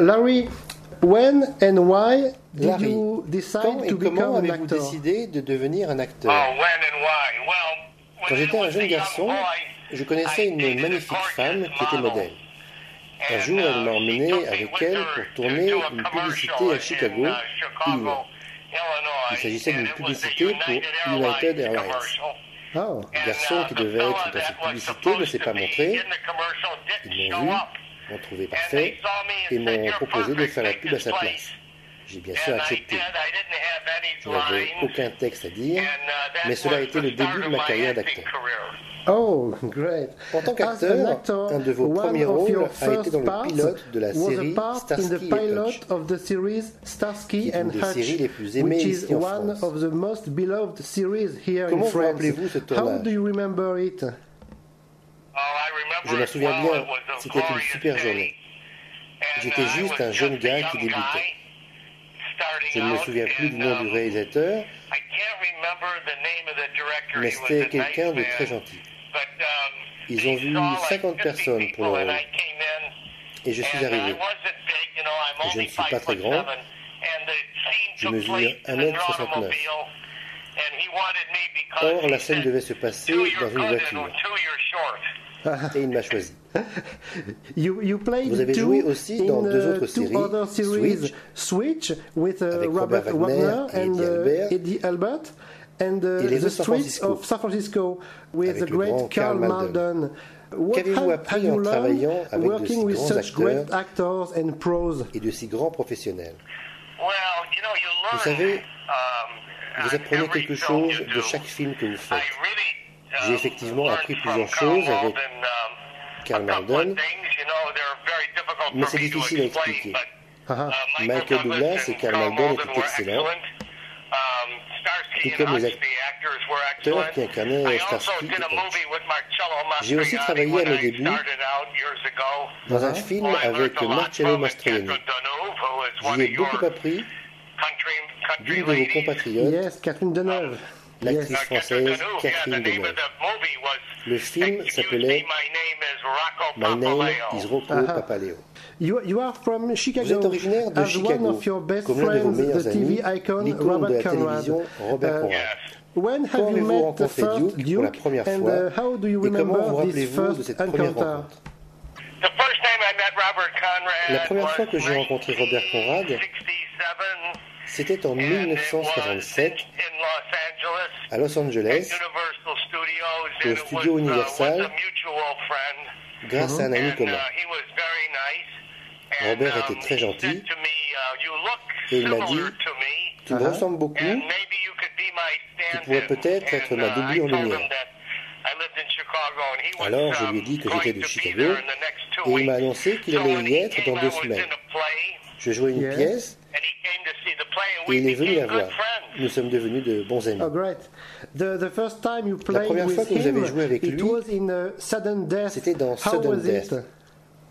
Larry, when and why did Larry, you Quand decide et to comment become an avez-vous actor? décidé de devenir un acteur? Oh, when and why? Well, Quand when j'étais I un was jeune a young garçon, boy, je connaissais I une magnifique femme qui était model. modèle. Un jour, elle m'a uh, she emmené took me avec with elle her pour to- tourner une commercial publicité à in, Chicago, uh, Chicago, Illinois. Il s'agissait d'une and it was a publicité pour United Airlines. Oh, Le garçon And, qui uh, devait être dans cette publicité ne s'est pas montré. in the commercial didn't Ils m'ont show vu, up. M'ont trouvé And parfait they saw me et and m'ont "You're proposé de faire la pub à sa place." J'ai bien sûr And I accepté. did. I didn't have any Je n'avais aucun texte à dire, And, uh, mais cela a was été le the début de of ma my carrière acting d'acteur. career. oh, great. En tant qu'acteur, un de vos one premiers of rôles your a été first dans le pilote de la was a série part in Starsky the et Hutch. pilot of the series Starsky qui est une and des séries les Hutch, plus aimées which is ici en one France. of the most beloved series here Comment in vous rappelez-vous ce tournage do you remember it? Oh, I remember Je it souviens bien, It was a c'était une super journée. J'étais uh, I juste un jeune gars qui débutait. Je ne me souviens plus du nom um, du réalisateur, I can't remember the name of the director. mais c'était quelqu'un de très gentil. Um, Ils ont vu saw like 50 50 personnes pour le people, and rôle. Et je suis arrivé. je ne suis pas très grand. Je mesure place in 1m69. an automobile, and he wanted me because Or, la scène devait se passer dans une voiture. Et il m'a choisi. You, you played Vous avez joué aussi dans in, deux autres two séries, other series, Switch, Switch with uh, avec Robert, Robert Wagner et and Eddie uh, Albert. Eddie Albert, and uh, Et les The Streets Francisco, of San Francisco with avec the le great grand Karl Malden. Qu'avez-vous appris en travaillant avec de working si with grands such great acteurs actors and pros? et de si grands professionnels? Well, you know, you learn, Vous savez, um, Vous apprenez quelque chose de chaque film que vous I faites. Really, J'ai um, effectivement learned appris plusieurs choses avec um, Karl Malden. Mais c'est difficile à expliquer. but, Ah, uh, Michael Douglas et Karl Malden étaient excellents. excellent. Um, Tout comme les acteurs qui incarnaient Starsky et J'ai aussi travaillé à mes débuts dans un Uh-huh. film avec Marcello. Mastroianni. J'y ai beaucoup appris d'une de vos compatriotes, Yes, Catherine Deneuve. L'actrice française Catherine the name of Deneuve. the movie was Le film s'appelait My name is Rocco My Name Papaleo. is Rocco Uh-huh. Papaleo. You, you are from Chicago. Vous êtes originaire de As Chicago, one of your best comme l'un de vos friends, meilleurs the amis, TV icon l'icône de Robert la Conrad. télévision Robert Uh, Conrad. When have Quand you avez-vous met the rencontré first Duke Duke, pour la première and fois? uh, how do you Et comment vous remember this rappelez-vous de first cette première encounter? rencontre? The first time I met Robert Conrad La première fois que j'ai rencontré Robert Conrad, 1967, C'était en and it was 1947 in Los Angeles. à Los Angeles, Universal Studios, au studio Universal. grâce à un ami commun. he was very nice. And, Robert était très he gentil. said to me, uh, you look Et il m'a dit, to me, Tu me Uh-huh. ressembles beaucoup, and maybe you could be my Tu pourrais peut-être être ma doublure en lumière. him that I lived in Chicago, and he was, Alors, je um, lui ai dit que going j'étais de to be Chicago, there in the next two et il m'a weeks. annoncé qu'il allait y être dans I deux semaines. Je jouais une pièce and he came to see the play, and et we il est venu la voir. Nous sommes devenus de bons amis. Oh, great. The, the first time you played première with fois que vous avez joué avec it lui, was in uh, Sudden Death. c'était dans How Sudden Death.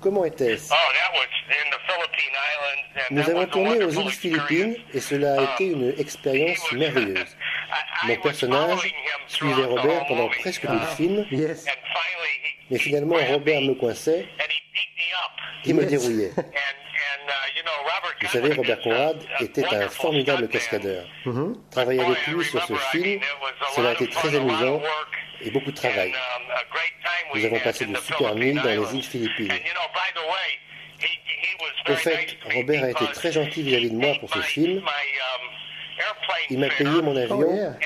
Comment était-ce? Oh, that was in the Philippine Islands, and Nous avons tourné aux wonderful îles Philippines experience. et cela a été une expérience merveilleuse. Mon personnage suivait Robert pendant presque tout le film, Yes. And finally, he, mais finalement Robert me coinçait and he beat me up. et me dérouillait. Vous savez, Robert Conrad était un formidable cascadeur. Mhm. Travailler avec lui sur ce film, cela a été très amusant et beaucoup de travail. Nous avons passé de super nuits dans les îles Philippines. Au fait, Robert a été très gentil vis-à-vis de moi pour ce film. Il m'a payé mon Oh, avion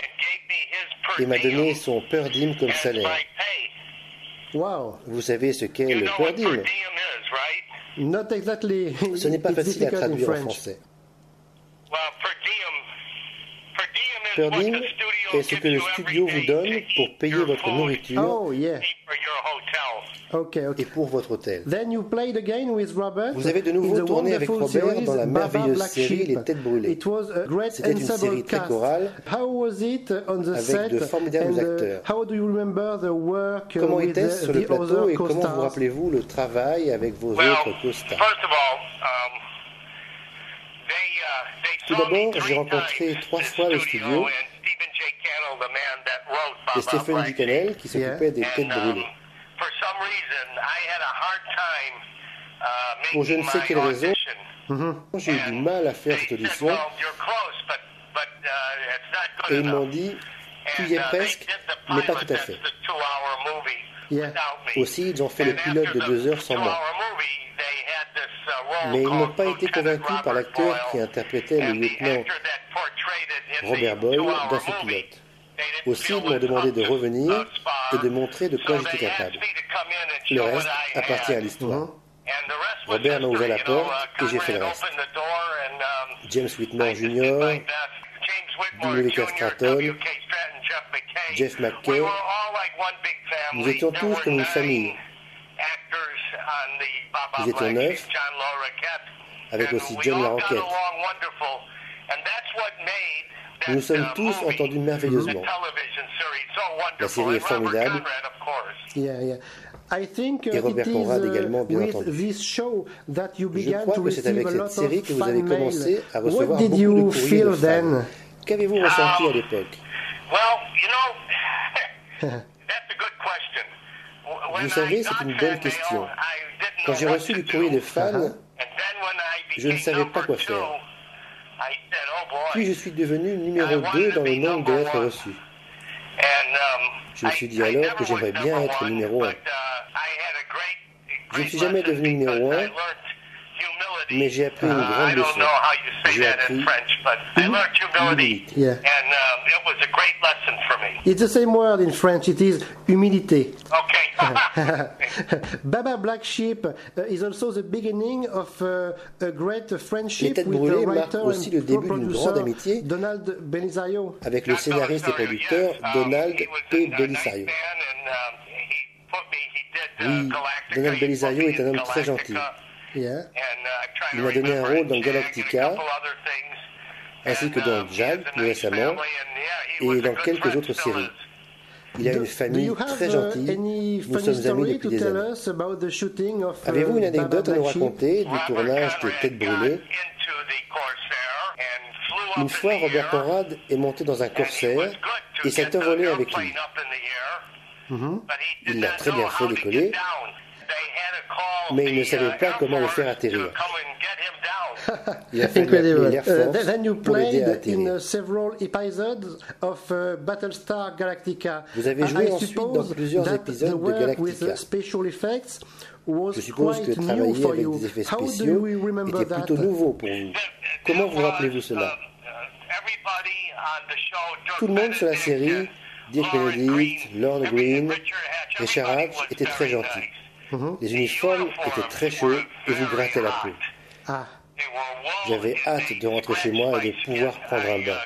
per et m'a donné son per diem comme salaire. Wow. Vous savez ce qu'est le per diem? Not exactly. Ce n'est pas facile à traduire en French. français. Well, per diem, est ce que le studio vous donne pour payer votre nourriture Oh, yeah. Hotel. Okay, et okay. pour votre hôtel. Then you played again with Robert. Vous avez de nouveau tourné avec Robert dans la merveilleuse Black série Sheep. Les Têtes Brûlées. It was a great C'était une série très chorale How was it on the avec set? de formidables and, uh, acteurs. how do you remember the work Comment était-ce sur le plateau et comment vous rappelez-vous le travail avec vos Well, autres co-stars? first of all, um, uh, Tout d'abord, three j'ai rencontré times trois fois le studio, Stephen et Black Ducanel qui s'occupait des Têtes um, Brûlées. Pour je ne sais quelle raison. audition. J'ai eu du mal à faire cette audition uh, et ils m'ont dit tu y es uh, presque, mais pas tout à fait. Yeah. Aussi, ils ont fait le pilote de deux heures sans moi. uh, Mais ils n'ont pas été convaincus par l'acteur qui interprétait le lieutenant Robert Boyle dans ce pilote. Aussi, ils m'ont demandé de revenir et de montrer de quoi j'étais capable. Le reste appartient à l'histoire. Robert m'a ouvert la porte et j'ai fait le reste. James Whitmore Jr., W.K. Stratton, Jeff McKay. Nous étions tous comme une famille. Nous étions neuf, avec aussi John Larroquette. Nous nous sommes tous entendus the merveilleusement. La série est formidable. Conrad, of course. Yeah, yeah. I think uh, Et Robert it is Conrad uh, également, bien with entendu. this show that you Je began crois to que c'est avec cette série que vous avez commencé à What recevoir did beaucoup de you courriers feel de fans. then? Qu'avez-vous ressenti à l'époque? Well, you know, that's a good question. W- when Vous savez, I c'est une bonne question. I didn't Quand know j'ai what reçu to du courrier do. des fans, And then when I Je ne savais pas quoi faire. Puis je suis devenu numéro 2 dans le nombre de lettres reçues. Um, Je me suis I- dit alors que j'aimerais bien être numéro un. but, uh, I had a great- Je ne great suis jamais devenu numéro because un, I learned humility. mais j'ai appris une Uh, grande leçon. know how you say J'ai that in appris French, but I learned humility. l'humilité. Yeah. And um, it was a great lesson for me. It's the same word in French. It is humilité. Baba Black Sheep uh, is also the beginning of uh, a great friendship Les Têtes with Brûlées the marquent writer aussi le and début d'une producer grande amitié Donald Belisario. avec le scénariste et producteur Um, Donald P. Belisario. Oui, Donald Belisario est un homme très gentil. Yeah. Il m'a donné un rôle dans Galactica, ainsi que dans Jade, plus récemment, et dans quelques autres séries. Il a une Do famille you have très uh, gentille. any Nous funny sommes amis depuis des tell années. us about the shooting of uh, Avez-vous une anecdote à nous raconter du tournage de Tête Brûlée Une fois, Robert Conrad est monté dans un corsaire et s'est envolé avec lui. Il l'a très bien fait décoller, mais il ne savait pas comment le faire atterrir. Il a fallu appeler Incredible. Uh, then you played in uh, several episodes of uh, Battlestar Galactica. Vous avez I- joué ensuite suppose dans plusieurs that épisodes the de work with Galactica. uh, special effects was Je suppose que travailler avec des effets How do spéciaux était that? plutôt nouveau pour vous. Comment vous rappelez-vous cela? Tout le monde sur la série, Dirk Benedict, Lord Green, Richard Hatch étaient très gentils. Les uniformes étaient très chauds et vous grattaient la peau. J'avais hâte de rentrer chez moi et de pouvoir prendre un bain.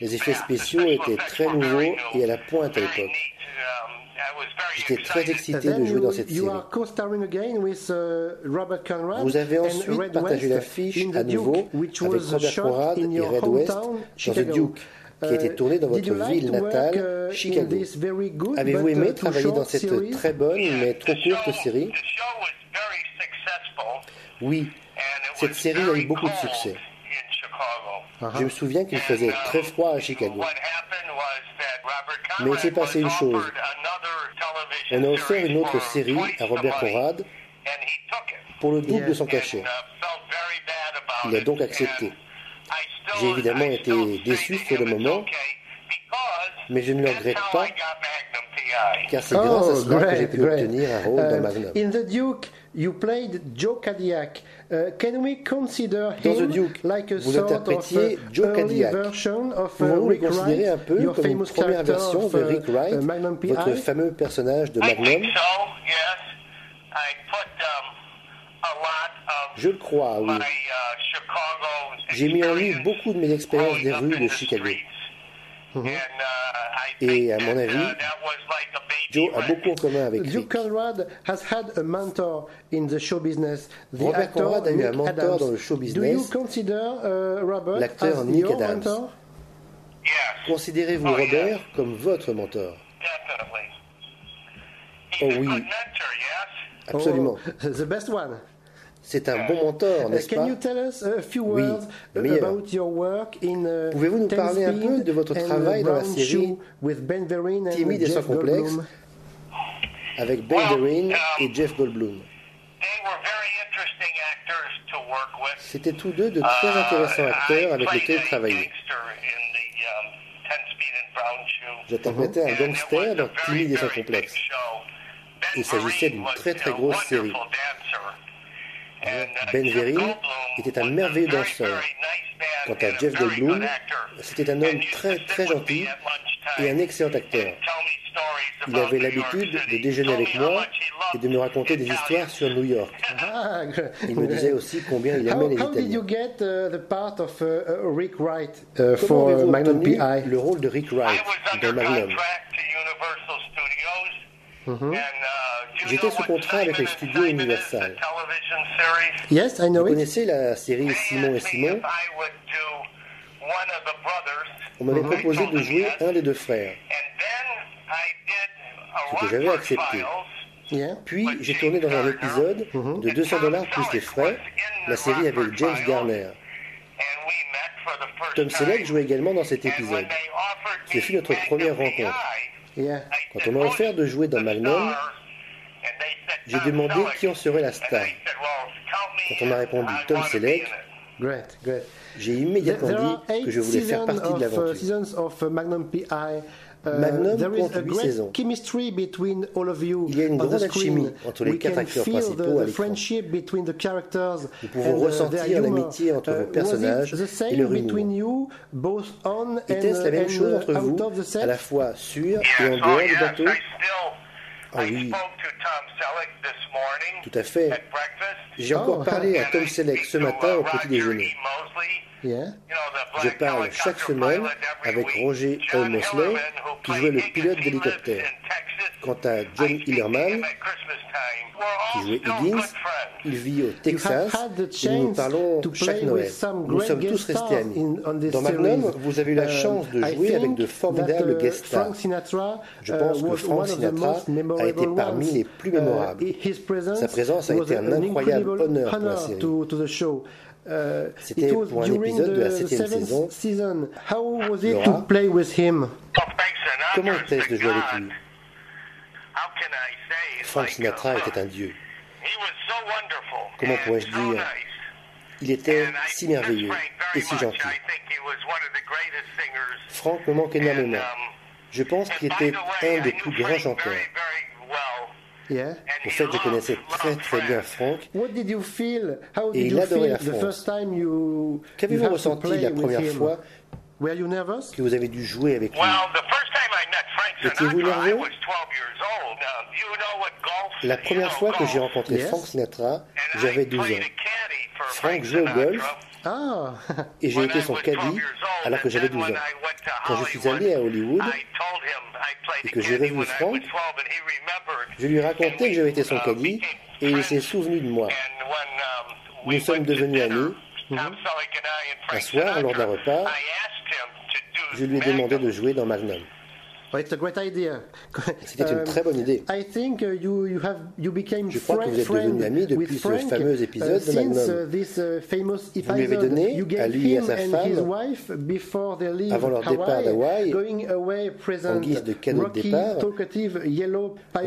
Les effets spéciaux étaient très nouveaux et à la pointe à l'époque. J'étais très excité de jouer dans cette série. uh, Vous avez ensuite partagé l'affiche à nouveau avec Robert Conrad et Red West dans The. Duke, qui a été tourné dans Uh, votre ville natale, uh, Chicago. Avez-vous aimé travailler dans cette très bonne mais trop courte série? Oui, cette série a eu beaucoup de succès. Je me souviens qu'il faisait très froid à Chicago. Mais il s'est passé une chose. On a offert une autre série à Robert Conrad pour le double de son cachet. Il a donc accepté. J'ai évidemment été déçu sur le moment, mais je ne le regrette pas, car c'est grâce à Oh, cela que j'ai pu obtenir un rôle dans Uh, Magnum. You played Joe Cadillac. Uh, can we consider Dans him The Duke, like a vous sort interprétiez of, uh, Joe early Cadillac. version of uh, Pouvons-nous le Rick Wright, un peu your comme une famous première character version of, de uh, Rick Wright, uh, votre fameux personnage de Magnum? Je le crois, oui. J'ai mis en lui beaucoup de mes expériences des rues de Chicago. Et à mon avis, Joe a beaucoup en commun avec Duke. Conrad has had a mentor in the show business. The Robert actor Conrad a eu un mentor Adams. dans le show Do business. you consider uh, Robert L'acteur as Nick your Adams. mentor? Considérez-vous Oh. Robert comme votre mentor? Oh oui, absolument. Oh, the best one. C'est un bon mentor, Uh, n'est-ce can pas you tell us a few Oui, words about your work in uh, Pouvez-vous nous parler un peu de votre and, travail dans la série Shoe with Ben Timide et sans complexe avec Ben Vereen et Jeff Goldblum. C'étaient tous deux de très uh, intéressants acteurs avec lesquels travailler. Um, J'interprétais un gangster dans Timide et sans complexe. Il s'agissait d'une très très grosse série. Ben Vereen était un merveilleux danseur. Quant à Jeff Goldblum, c'était un homme très très gentil et un excellent acteur. Il avait l'habitude de déjeuner avec moi et de me raconter des histoires sur New York. Ah, il me disait aussi combien il aimait les Italiens. did you get uh, the part of uh, uh, Rick Wright for Magnum PI? Le rôle de Rick Wright dans Magnum? Mm-hmm. Uh, J'étais sous contrat avec les studios Universal. Yes, I know Vous connaissez la série Simon et Simon? On m'avait mm-hmm. proposé de jouer un des deux frères. Ce que j'avais accepté. Puis j'ai tourné dans un épisode mm-hmm. de 200 dollars plus les frais, la série avec James Garner. Tom Selleck jouait également dans cet épisode. Ce fut notre première rencontre. Quand on m'a offert de jouer dans Magnum, j'ai demandé qui en serait la star. Quand on m'a répondu Tom Selleck, j'ai immédiatement dit que je voulais faire partie de l'aventure. Magnum compte 8 saisons. Il y a une grande alchimie entre les quatre acteurs principaux à l'écran. Nous pouvons ressentir l'amitié entre vos uh, personnages et leur humour? Était-ce la même chose entre vous, à la fois sur et en dehors du bateau? Ah oui. Tout à fait. J'ai encore oh. parlé à Tom Selleck ce matin au petit déjeuner. Je parle chaque semaine avec Roger L. Mosley, qui jouait le pilote d'hélicoptère. Quant à John Hillerman, qui jouait Higgins, il vit au Texas et nous parlons chaque Noël. Nous sommes tous restés amis. Dans Magnum, vous avez eu la um, chance de jouer avec de formidables uh, guest stars. Je pense uh, que Frank Sinatra a été parmi les plus uh, mémorables. Sa présence a été un incroyable honneur pour la série. C'était pour un épisode de la septième saison. Season. How was it to play with him? Comment était-ce de jouer avec lui? Frank Sinatra était un dieu. Comment pourrais-je dire? Il était si merveilleux et si gentil. Frank me manque énormément. Je pense qu'il était un des plus grands chanteurs. Au fait, je connaissais très très bien Frank. et il adorait la France. Qu'avez-vous ressenti la première fois que vous avez dû jouer avec lui? Étiez-vous nerveux? La première fois que j'ai rencontré Frank Sinatra, j'avais 12 ans. Frank jouait au golf ah. et j'ai été son caddie alors que j'avais 12 ans. Quand je suis allé à Hollywood et que j'ai revu Frank, je lui ai raconté que j'avais été son caddie et il s'est souvenu de moi. Nous sommes devenus amis. Un soir, lors d'un repas, je lui ai demandé de jouer dans Magnum. C'était une très bonne idée. Uh, Je crois que vous êtes devenu ami depuis ce fameux épisode de Magnum. Uh, uh, vous lui avez donné, à lui et à sa femme, avant leur départ d'Hawaï, en guise de cadeau de départ,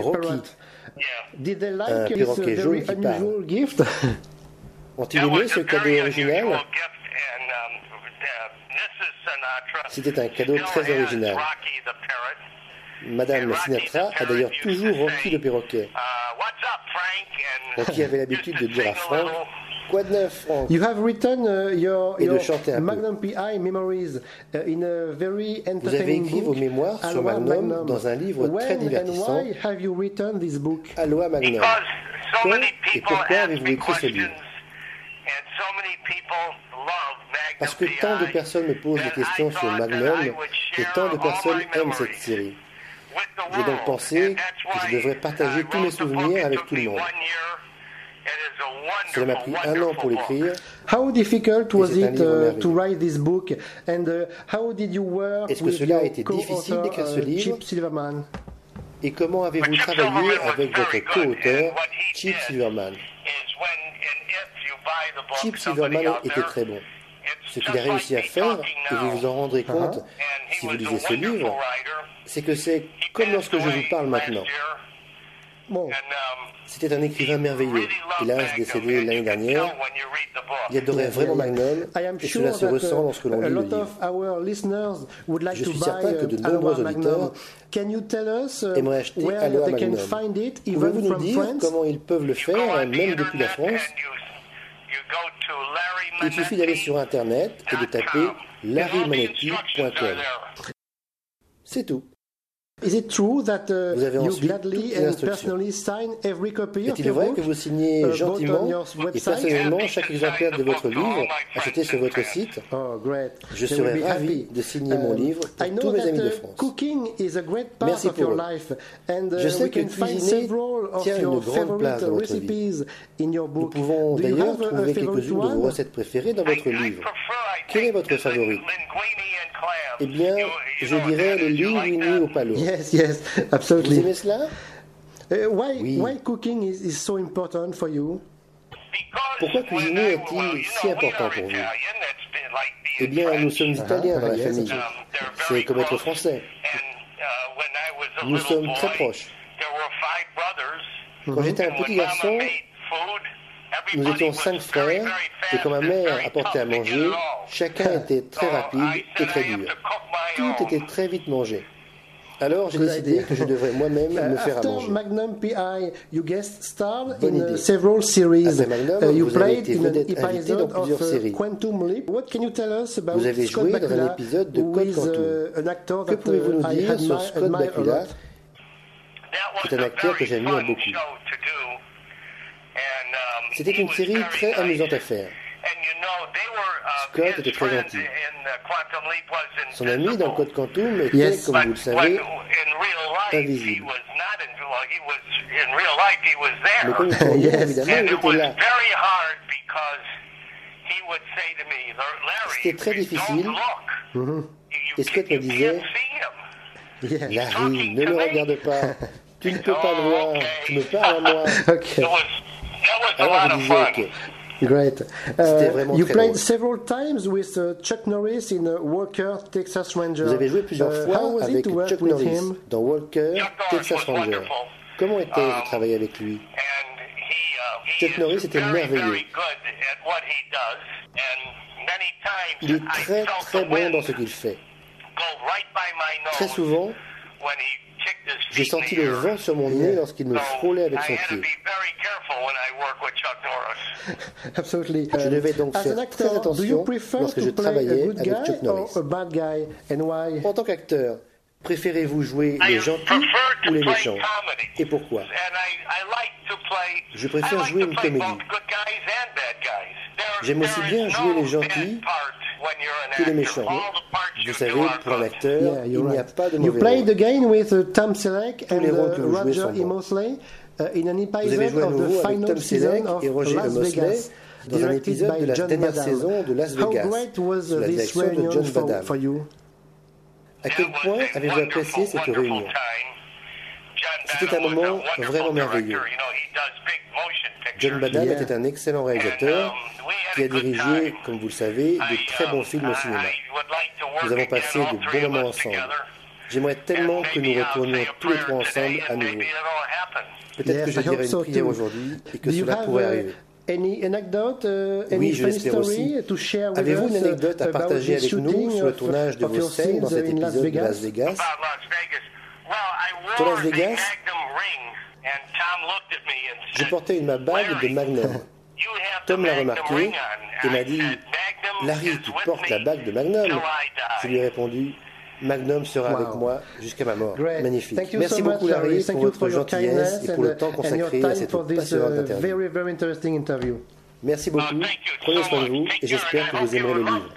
Rocky, un perroquet jaune qui parle. Ont-ils aimé ce cadeau original? C'était un cadeau très original. Madame Sinatra a d'ailleurs toujours Rocky le perroquet. Rocky avait l'habitude de dire à Frank Quoi de neuf, Frank You have written uh, your, your Magnum PI memories uh, in a very Vous avez écrit vos mémoires sur Magnum, Magnum, dans un livre When très divertissant. And why have you written this book? Aloha Magnum. Quand et pourquoi avez-vous écrit ce livre? Parce que tant de personnes me posent des questions sur Magnum et tant de personnes aiment cette série. J'ai donc pensé que je devrais partager tous mes souvenirs avec tout le monde. Cela m'a pris un an pour l'écrire. How difficult was it uh, to write this book? And uh, how did you work Est-ce que cela a été difficile d'écrire ce uh, livre? Chip Silverman? Et comment avez-vous travaillé avec votre co-auteur, Chip Silverman? Chip Silverman était très bon. Ce qu'il a réussi à faire, et vous vous en rendrez uh-huh. compte si vous lisez ce livre, c'est que c'est comme lorsque je vous parle maintenant. Bon. C'était un écrivain merveilleux. Hélas, décédé l'année dernière. Il adorait vraiment Magnum et cela se ressent lorsque l'on lit le livre. Je suis certain que de nombreux auditeurs uh, aimeraient acheter Aloha Magnum. Pouvez-vous nous dire comment ils peuvent le faire, même depuis la France? Il suffit d'aller sur Internet et de taper larrymanetti.com. C'est tout. Is it true that uh, you gladly and personally sign every copy Est-il vrai que vous signez uh, gentiment et personnellement chaque exemplaire de votre livre acheté sur votre site? oh, great. Je serais ravi de signer mon um, livre pour tous mes amis de uh, France. Cooking is a great part Merci of your eux. life, and Je sais que cuisiner tient une grande place dans votre vie. Nous pouvons d'ailleurs trouver quelques-unes de vos recettes préférées dans votre livre. Quelle est votre favorite Eh bien, je dirais le linguini au palo. Yes, yes, absolutely. Vous aimez cela? Uh, why, oui. why cooking is, is so important for you? Pourquoi cuisiner est-il si important pour vous? Eh bien, nous sommes italiens dans la famille. C'est comme être français. Nous sommes très proches. Quand j'étais un petit garçon, nous étions cinq frères, et quand ma mère apportait à manger, chacun était très rapide et très dur. Tout était très vite mangé. Alors j'ai décidé que je devrais moi-même me faire à manger. Magnum PI, you guest starred in uh, several series. Magnum, uh, you vous played avez été vedette invitée dans plusieurs uh, séries. Quantum Leap. What can you tell us about vous avez joué dans un épisode de Code Quantum. Que pouvez-vous nous dire sur Scott Bakula C'est un acteur que j'admire beaucoup. C'était une série très amusante à faire. Scott était très gentil. Son ami dans Code Quantum était, yes. comme vous le savez, invisible. Mais comme il yes. évidemment, il était là. C'était très difficile. Mm -hmm. Et Scott me disait, Larry, ne le regarde pas. Tu ne peux pas le voir. Tu me parles à moi. okay. Alors je disais, ok. Great. Uh, you played drôle. several times with uh, Chuck Norris in uh, Walker, Texas Ranger. Vous avez joué plusieurs uh, fois avec Chuck Norris him? dans Walker, Texas Ranger. Comment était-ce de travailler avec lui? Chuck Norris était merveilleux. Il est très très bon dans ce qu'il fait. Très souvent, j'ai senti le vent sur mon nez lorsqu'il me frôlait avec son pied. Absolutely. Je devais donc faire très attention lorsque je travaillais avec Chuck Norris. En tant qu'acteur, préférez-vous jouer les gentils ou les méchants? Et pourquoi? Je préfère jouer une comédie. J'aime aussi bien jouer les gentils que les méchants. Vous savez, pour un acteur, yeah, il n'y a pas de mauvais You played again with uh, Tom Selleck and uh, Roger E. Mosley uh, in an episode of the final season of Las Vegas. Dans un épisode de la dernière saison de Las Vegas, How great was sous la direction de John Badham. For, you? À quel point avez-vous apprécié cette réunion? C'était un moment vraiment merveilleux. John Badham était un excellent réalisateur qui a dirigé, comme vous le savez, de très bons films au cinéma. Nous avons passé de bons moments ensemble. J'aimerais tellement que nous retournions tous les trois ensemble à nouveau. Peut-être que je dirai une prière aujourd'hui et que cela pourrait arriver. Any anecdote, uh, oui, je l'espère aussi. Avez-vous une anecdote à partager avec nous sur le tournage de vos scènes dans cet épisode de Las Vegas? Pour Las Vegas, je portais une bague de Magnum. Tom l'a remarqué et m'a dit Larry, tu portes la bague de Magnum Je lui ai répondu Magnum sera wow. avec moi jusqu'à ma mort. Great. Magnifique. Merci much, beaucoup Larry Thank pour votre gentillesse et pour le temps consacré à cette passionnante uh, interview. Very, very interview. Merci beaucoup. Prenez soin de vous et j'espère que vous aimerez le livre.